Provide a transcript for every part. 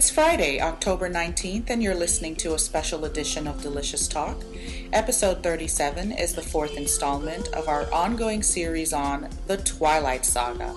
It's Friday, October 19th, and you're listening to a special edition of Delicious Talk. Episode 37 is the fourth installment of our ongoing series on the Twilight Saga.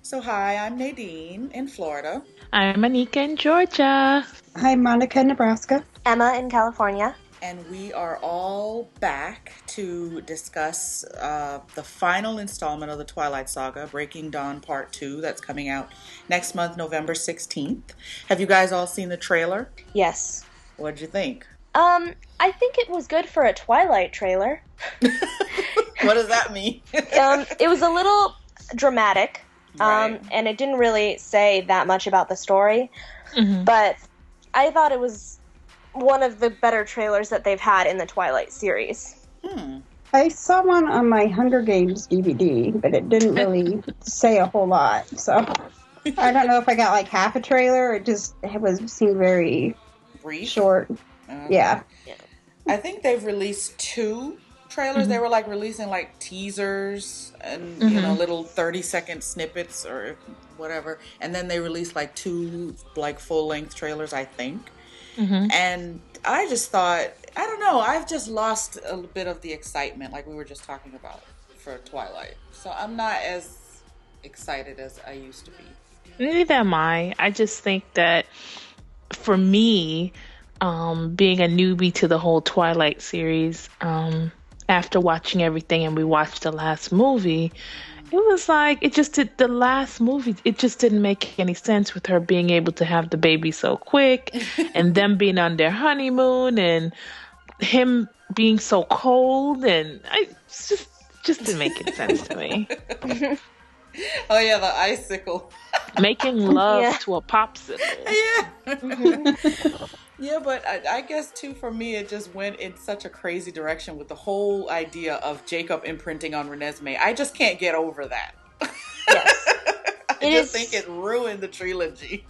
So, hi, I'm Nadine in Florida. I'm Anika in Georgia. Hi, Monica in Nebraska. Emma in California. And we are all back to discuss uh, the final installment of the Twilight Saga, Breaking Dawn Part 2, that's coming out next month, November 16th. Have you guys all seen the trailer? Yes. What'd you think? Um, I think it was good for a Twilight trailer. what does that mean? um, it was a little dramatic. Um, Right. and it didn't really say that much about the story, Mhm. but I thought it was one of the better trailers that they've had in the Twilight series. Hmm. I saw one on my Hunger Games DVD, but it didn't really say a whole lot. So I don't know if I got like half a trailer. It just it was seemed very Brief? short. Okay. Yeah. I think they've released two trailers. They were like releasing like teasers and you know Mhm. little thirty second snippets or whatever, and then they released like two like full length trailers. I think, Mhm. and I just thought I don't know. I've just lost a bit of the excitement, like we were just talking about for Twilight. So I'm not as excited as I used to be. Neither am I. I just think that for me, um, being a newbie to the whole Twilight series, um, after watching everything and we watched the last movie, it was like it just did the last movie. It just didn't make any sense with her being able to have the baby so quick, and them being on their honeymoon, and him being so cold, and I just just didn't make any sense to me. Oh yeah, the icicle. Making love Yeah. to a popsicle. Yeah. Yeah, but I, I guess too for me it just went in such a crazy direction with the whole idea of Jacob imprinting on Renesmee. I just can't get over that. Yes. I It just is- think it ruined the trilogy.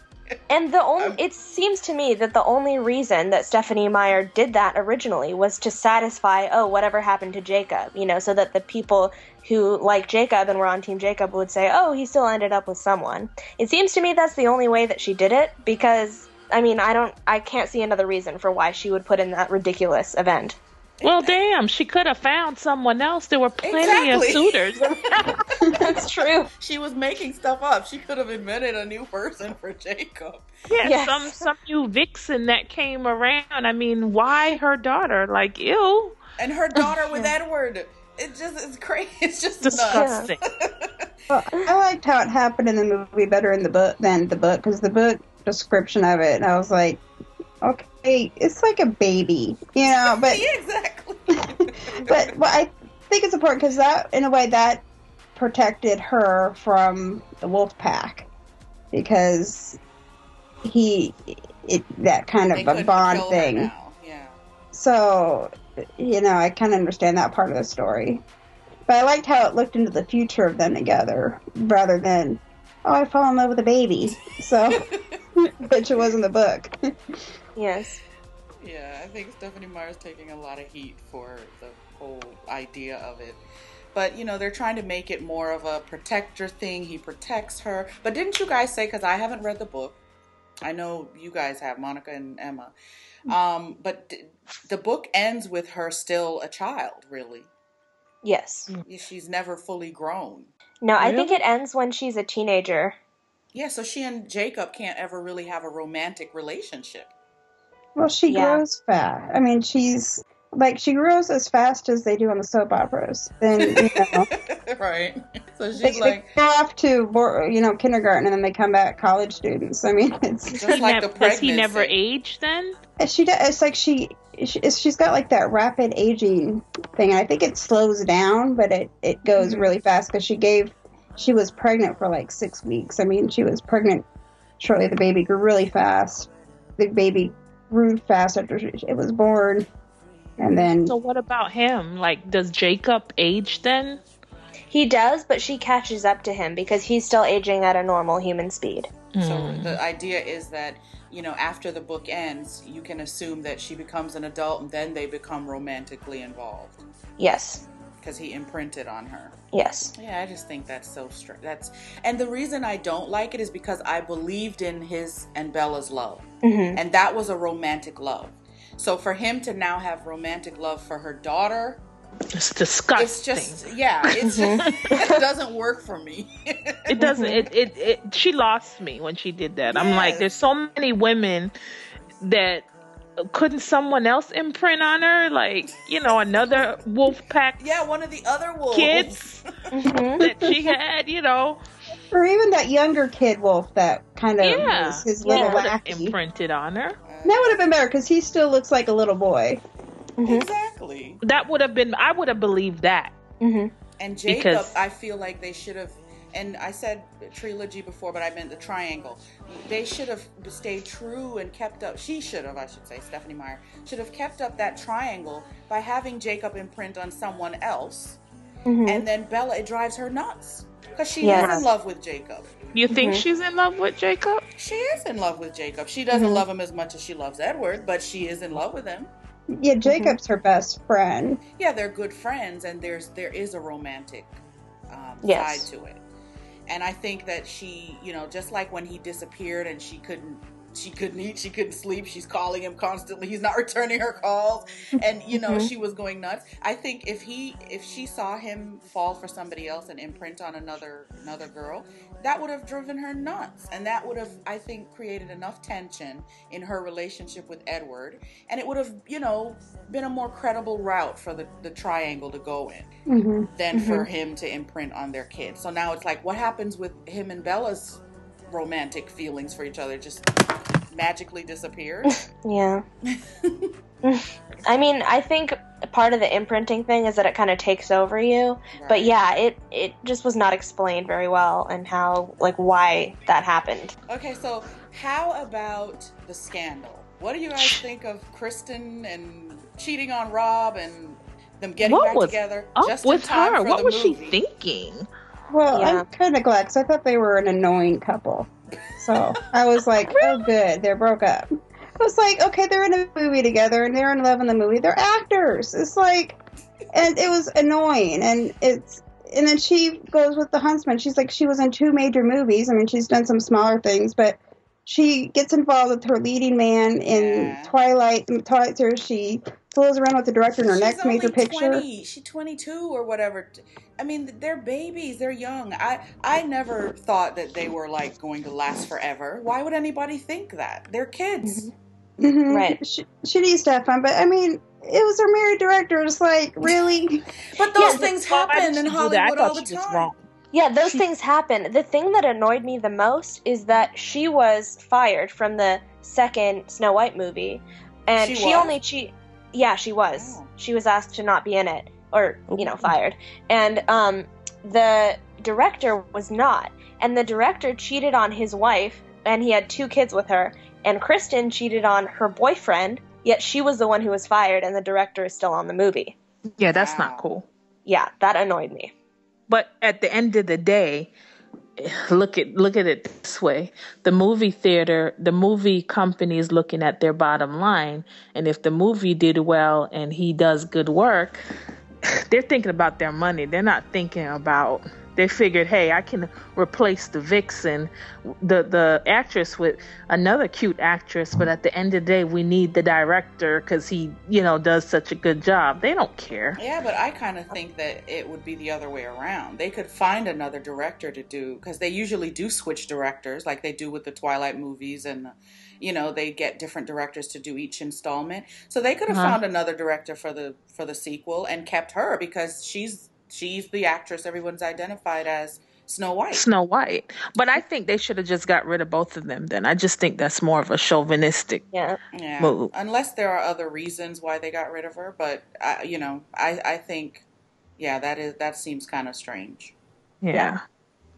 And the only it seems to me that the only reason that Stephenie Meyer did that originally was to satisfy oh whatever happened to Jacob, you know, so that the people who like Jacob and were on team Jacob would say, "Oh, he still ended up with someone." It seems to me that's the only way that she did it because I mean, I don't I can't see another reason for why she would put in that ridiculous event. Well, damn, she could have found someone else. There were plenty Exactly. of suitors. that's true. She was making stuff up. She could have invented a new person for Jacob. Yeah, Yes. some some new vixen that came around. I mean, why her daughter? Like, ew, And her daughter with Edward. It just it's crazy. It's just nuts. disgusting. Well, I liked how it happened in the movie better in the book than the book because the book description of it, and I was like, okay, it's like a baby, you know. But yeah, exactly. but well, I think it's important because that, in a way, that protected her from the wolf pack because he, it that kind of a bond thing. Yeah. So, you know, I kind of understand that part of the story. But I liked how it looked into the future of them together rather than, oh, I fall in love with a baby. So, which it was in the book. Yes. Yeah, I think Stephenie Meyer's taking a lot of heat for the whole idea of it. But, you know, they're trying to make it more of a protector thing. He protects her. But didn't you guys say, because I haven't read the book, I know you guys have, Monica and Emma, um, but d- the book ends with her still a child, really. Yes. She's never fully grown. No, I think it ends when she's a teenager. Yeah, so she and Jacob can't ever really have a romantic relationship. Well, she Yeah. grows fast. I mean, she's like, she grows as fast as they do on the soap operas. Then, you know. right. So she's They, they like, go off to you know kindergarten and then they come back college students. I mean, it's just He like nev- the does he never pregnancy. age then? she does. It's like she, she she's got like that rapid aging thing. I think it slows down, but it it goes Mhm. really fast because she gave she was pregnant for like six weeks. I mean, she was pregnant shortly. The baby grew really fast. The baby grew fast after she, it was born, and then So what about him? Like, does Jacob age then? He does, but she catches up to him because he's still aging at a normal human speed. So Hmm. the idea is that you know after the book ends, you can assume that she becomes an adult and then they become romantically involved. Yes. Because he imprinted on her. Yes. Yeah, I just think that's so str- that's and the reason I don't like it is because I believed in his and Bella's love. hmm And that was a romantic love. So for him to now have romantic love for her daughter, It's disgusting. it's just yeah, it's just it doesn't work for me. it doesn't it, it it she lost me when she did that i'm like there's so many women that couldn't someone else imprint on her like you know another wolf pack yeah, one of the other wolves. kids hmm that she had you know Or even that younger kid wolf that kind of yeah was his Yeah. little would have wacky. imprinted on her That would have been better because he still looks like a little boy. hmm Exactly. that would have been i would have believed that hmm And Jacob, Because- I feel like they should have, and I said trilogy before, but I meant the triangle. They should have stayed true and kept up. She should have, I should say, Stephenie Meyer should have kept up that triangle by having Jacob imprint on someone else, hmm and then Bella. It drives her nuts because she Yes. is in love with Jacob. you think Mhm. she's in love with jacob She is in love with Jacob. She doesn't Mhm. love him as much as she loves Edward, but she is in love with him. Yeah, Jacob's her best friend. yeah, they're good friends, and there's there is a romantic um, Yes. side to it. And I think that she, you know, just like when he disappeared and she couldn't, she couldn't eat, she couldn't sleep. She's calling him constantly. He's not returning her calls, and you know Mhm. she was going nuts. I think if he, if she saw him fall for somebody else and imprint on another another girl, that would have driven her nuts, and that would have, I think, created enough tension in her relationship with Edward, and it would have, you know, been a more credible route for the the triangle to go in hmm than for him to imprint on their kids. So now it's like, what happens with him and Bella's romantic feelings for each other? Just magically disappeared. Yeah. I mean, I think part of the imprinting thing is that it kind of takes over you. But yeah, it it just was not explained very well and how like why that happened. Okay, so how about the scandal? What do you guys think of Kristen and cheating on Rob and them getting What back was together up just in with time her for what the was she thinking Well, Yeah. I'm kind of glad because I thought they were an annoying couple. So I was like, oh, good, they're broke up. I was like, okay, they're in a movie together and they're in love in the movie. They're actors. It's like, and it was annoying. And it's, and then she goes with the huntsman. She's like, she was in two major movies. I mean, she's done some smaller things, but she gets involved with her leading man in Yeah. Twilight. Twilight series, she fools around with the director in her She's next only major picture. 20. She's 22 or whatever. I mean, they're babies. They're young. I I never thought that they were like going to last forever. Why would anybody think that? They're kids. Mhm. Right. She, she needs to have fun, but I mean, it was her married director. It's like, really? But those Yeah, things happen in do that? Hollywood I all the she was time. wrong. Yeah, those She- things happen. The thing that annoyed me the most is that she was fired from the second Snow White movie, and She she, only cheat. Yeah, she was. Oh. She was asked to not be in it, or you know, fired. And um, the director was not, and the director cheated on his wife, and he had two kids with her. And Kristen cheated on her boyfriend, yet she was the one who was fired, and the director is still on the movie. Yeah, that's Wow. not cool. Yeah, that annoyed me. But at the end of the day, look at look at it this way: the movie theater, the movie company is looking at their bottom line, and if the movie did well and he does good work, they're thinking about their money. They're not thinking about. They figured, hey, I can replace the vixen, the the actress with another cute actress, but at the end of the day, we need the director because he, you know, does such a good job. They don't care. Yeah, but I kind of think that it would be the other way around. They could find another director to do because they usually do switch directors, like they do with the Twilight movies, and you know they get different directors to do each installment. So they could have Uh-huh. found another director for the for the sequel and kept her because she's she's the actress everyone's identified as Snow White. Snow White. But I think they should have just got rid of both of them then. I just think that's more of a chauvinistic. Yeah. Yeah, move. unless there are other reasons why they got rid of her, but I, you know, I I think, yeah, that is that seems kind of strange. Yeah. Yeah.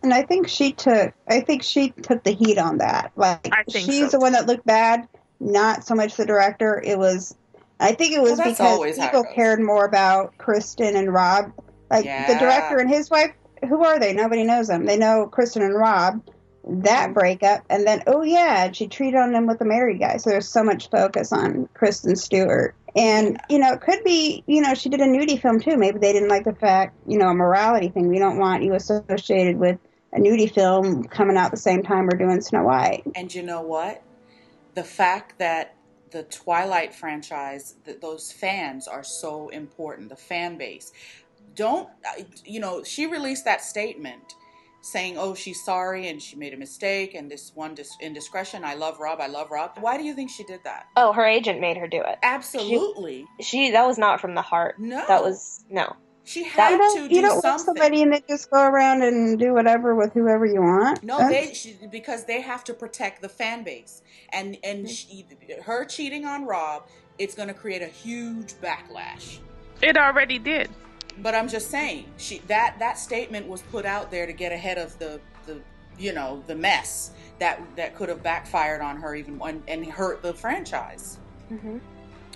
And I think she took. I think she took the heat on that. Like I think she's so, the one that looked bad, not so much the director. It was. I think it was Well, because always how it people cared more about Kristen and Rob. Like Yeah. the director and his wife. Who are they? Nobody knows them. They know Kristen and Rob. That Mm-hmm. breakup, and then oh yeah, she treated on them with a married guy. So there's so much focus on Kristen Stewart And, you know, it could be, you know, she did a nudie film too. Maybe they didn't like the fact, you know, a morality thing. We don't want you associated with a nudie film coming out the same time we're doing Snow White. And you know what? The fact that the Twilight franchise, th- those fans are so important, the fan base. Don't, you know, she released that statement saying, oh, she's sorry and she made a mistake and this one dis- indiscretion. I love Rob. I love Rob. Why do you think she did that? Oh, her agent made her do it. Absolutely. She, she that was not from the heart. No. That was, no. She had You to don't, do you don't something. somebody and they just go around and do whatever with whoever you want. No, That's- they she, because they have to protect the fan base, and and mm-hmm. she, her cheating on Rob, it's going to create a huge backlash. It already did. But I'm just saying, she that that statement was put out there to get ahead of the the you know the mess that that could have backfired on her even and, and hurt the franchise. hmm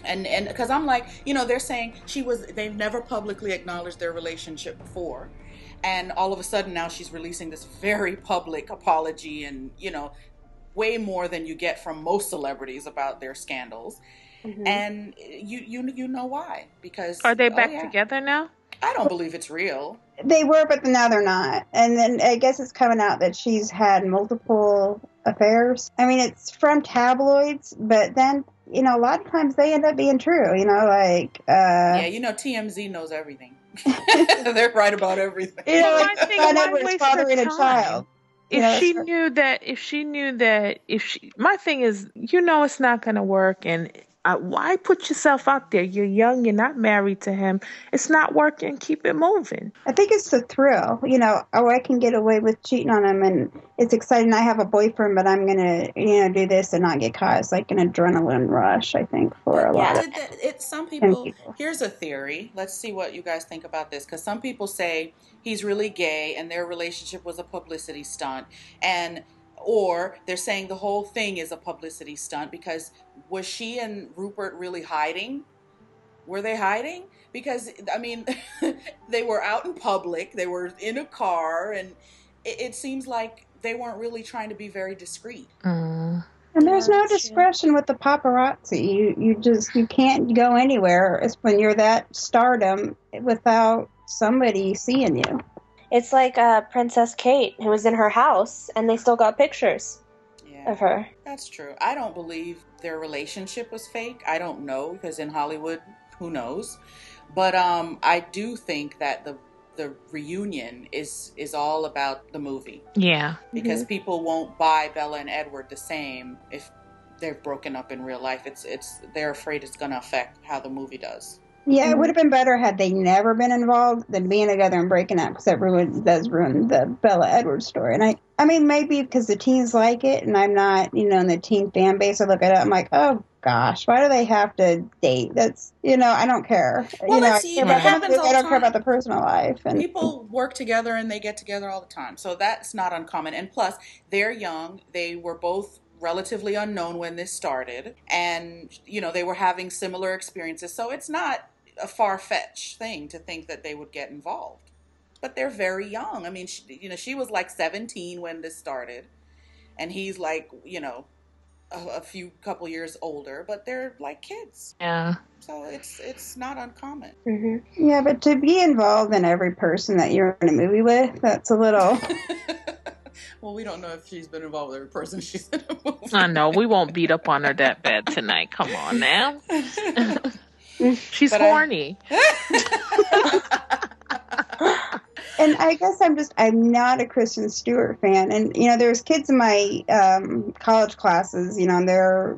And and because I'm like, you know, they're saying she was they've never publicly acknowledged their relationship before. And all of a sudden now she's releasing this very public apology and, you know, way more than you get from most celebrities about their scandals. hmm And you you you know why? Because Are they oh, back yeah. together now? I don't believe it's real. They were, but now they're not. And then I guess it's coming out that she's had multiple affairs. I mean, it's from tabloids, but then, you know, a lot of times they end up being true, you know, like, uh, yeah, you know TMZ knows everything. they're right about everything. you know, Well, like I think John why Edwards waste fathering a child. If Yeah, she knew that, if she knew that, if she, my thing is, you know, it's not going to work, and uh, why put yourself out there? You're young, you're not married to him. It's not working. Keep it moving. I think it's the thrill, you know, oh, I can get away with cheating on him and it's exciting. I have a boyfriend, but I'm going to, you know, do this and not get caught. It's like an adrenaline rush, I think, for a lot Yeah. of Did that- it, some people people. here's a theory let's see what you guys think about this because some people say he's really gay and their relationship was a publicity stunt and or they're saying the whole thing is a publicity stunt because was she and rupert really hiding were they hiding because i mean they were out in public they were in a car and it, it seems like they weren't really trying to be very discreet Mm. And there's no that's true. discretion with the paparazzi. You you just you can't go anywhere when you're that stardom without somebody seeing you. It's like uh, Princess Kate, who was in her house, and they still got pictures yeah of her. That's true. I don't believe their relationship was fake. I don't know because in Hollywood, who knows? But um, I do think that the the reunion is is all about the movie Yeah. because people won't buy Bella and Edward the same if they're broken up in real life. It's it's they're afraid it's going to affect how the movie does. Yeah, it Mhm. would have been better had they never been involved than being together and breaking up because that ruins does ruin the Bella Edwards story. And I, I mean, maybe because the teens like it, and I'm not, you know, in the teen fan base. I look at it, I'm like, oh gosh, why do they have to date? That's, you know, I don't care. Well, you know, let's I see, care it about them, happens all I don't care about the personal life. And People work together and they get together all the time. So that's not uncommon. And plus, they're young. They were both relatively unknown when this started. And, you know, they were having similar experiences. So it's not a far fetched thing to think that they would get involved. But they're very young. I mean, she, you know, she was like 17 when this started. And he's like, you know, a, a few couple years older, but they're like kids. Yeah. So it's it's not uncommon. hmm yeah, but to be involved in every person that you're in a movie with, that's a little. well, we don't know if she's been involved with every person she's in a movie. I know. We won't beat up on her that bad tonight. Come on now. She's But I- horny. And I guess I'm just I'm not a Kristen Stewart fan. And you know, there's kids in my um, college classes, you know, and they're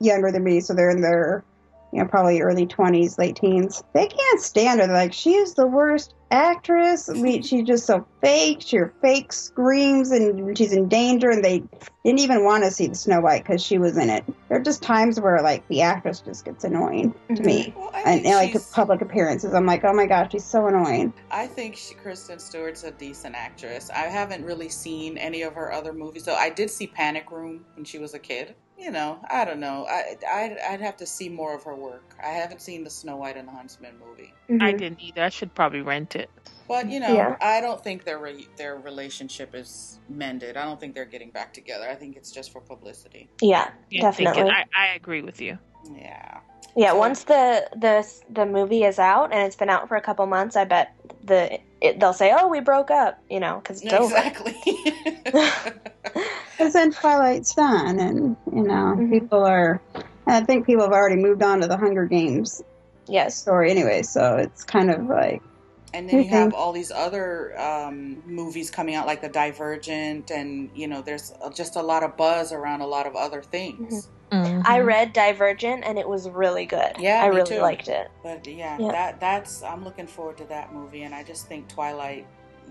younger than me, so they're in their you know probably early 20s, late teens. They can't stand her. They're like, she's the worst actress. I mean, she's just so fake. She fake screams, and she's in danger. And they didn't even want to see the Snow White because she was in it. There are just times where like the actress just gets annoying to me. Mm-hmm. Well, And, and like public appearances, I'm like, oh my gosh, she's so annoying. I think she, Kristen Stewart's a decent actress. I haven't really seen any of her other movies, so I did see Panic Room when she was a kid. You know, I don't know. I I'd, I'd have to see more of her work. I haven't seen the Snow White and the Huntsman movie, mm-hmm. I didn't either. I should probably rent it. but you know, Yeah. I don't think their re- their relationship is mended. I don't think they're getting back together. I think it's just for publicity. Yeah, Yeah, thinking- definitely. I, I agree with you. Yeah. Yeah, So- once the the the movie is out and it's been out for a couple months, I bet the it, they'll say, "Oh, we broke up," you know, because it's over. Exactly. Because then Twilight's done, and you know Mhm. people are. I think people have already moved on to the Hunger Games Yes. story anyway, so it's kind of like and then you have all these other um, movies coming out, like the Divergent, and you know, there's just a lot of buzz around a lot of other things. Mhm. I read Divergent and it was really good. Yeah, I me really too. liked it. But yeah, Yeah. that that's I'm looking forward to that movie, and I just think Twilight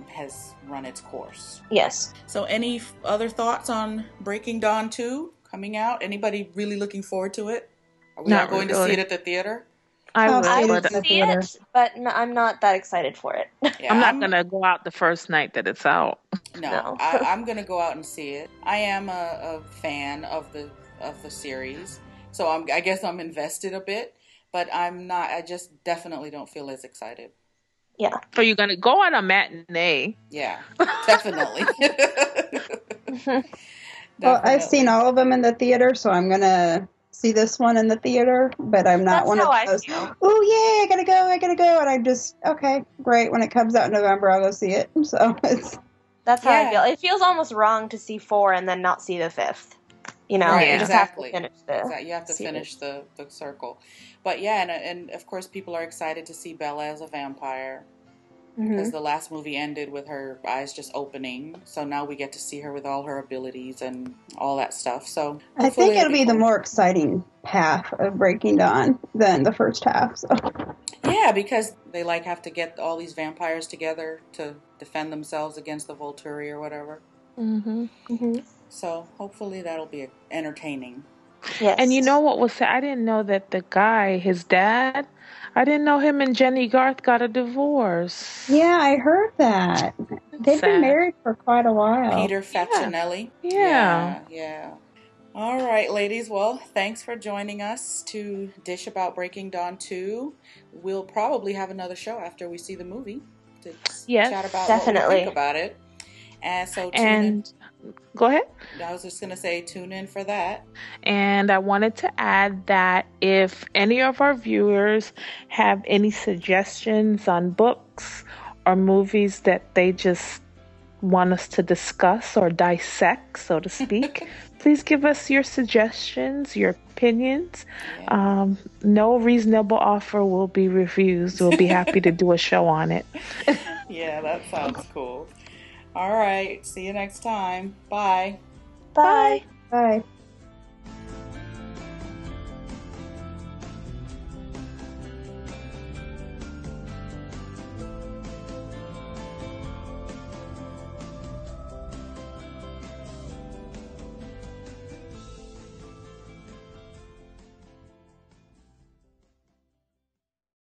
has run its course. Yes. So, any f- other thoughts on Breaking Dawn 2 coming out? Anybody really looking forward to it? Are we Not all going to see it at the theater? I um, I'll would, see I it but would see theater. it, but no, I'm not that excited for it. Yeah, I'm not gonna go out the first night that it's out. No, No. I, I'm going to go out and see it. I am a, a fan of the of the series, so I'm, I guess I'm invested a bit. But I'm not. I just definitely don't feel as excited. Yeah. So you're gonna go on a matinee. Yeah, definitely. Well, I've seen all of them in the theater, so I'm gonna see this one in the theater. But I'm not That's one of how I those. Oh yeah, I gotta go, I gotta go, and I'm just okay, great. When it comes out in November, I'll go see it. So it's That's how Yeah. I feel. It feels almost wrong to see four and then not see the fifth. You know, Right, you just exactly. have to finish the. Exactly. You have to series. finish the, the circle. But yeah, and, and of course, people are excited to see Bella as a vampire because the last movie ended with her eyes just opening. So now we get to see her with all her abilities and all that stuff. So I think it'll be the more exciting half of Breaking Dawn than the first half. So Yeah, because they like have to get all these vampires together to defend themselves against the Volturi or whatever. Mm-hmm. Mhm. So hopefully that'll be entertaining. Yes. And you know what was sad? I didn't know that the guy, his dad, I didn't know him and Jennie Garth got a divorce. yeah, I heard that they've Sad. been married for quite a while. Peter Facinelli. Yeah. yeah. yeah. All right, ladies. Well, thanks for joining us to dish about Breaking Dawn 2. We'll probably have another show after we see the movie to Yes, chat about what we definitely. think about it. And so tune And go ahead. I was just going to say tune in for that. And I wanted to add that if any of our viewers have any suggestions on books or movies that they just want us to discuss or dissect, so to speak, please give us your suggestions, your opinions. Yeah. Um, no reasonable offer will be refused. We'll be happy to do a show on it. yeah, that sounds cool. All right. See you next time. Bye. Bye. Bye.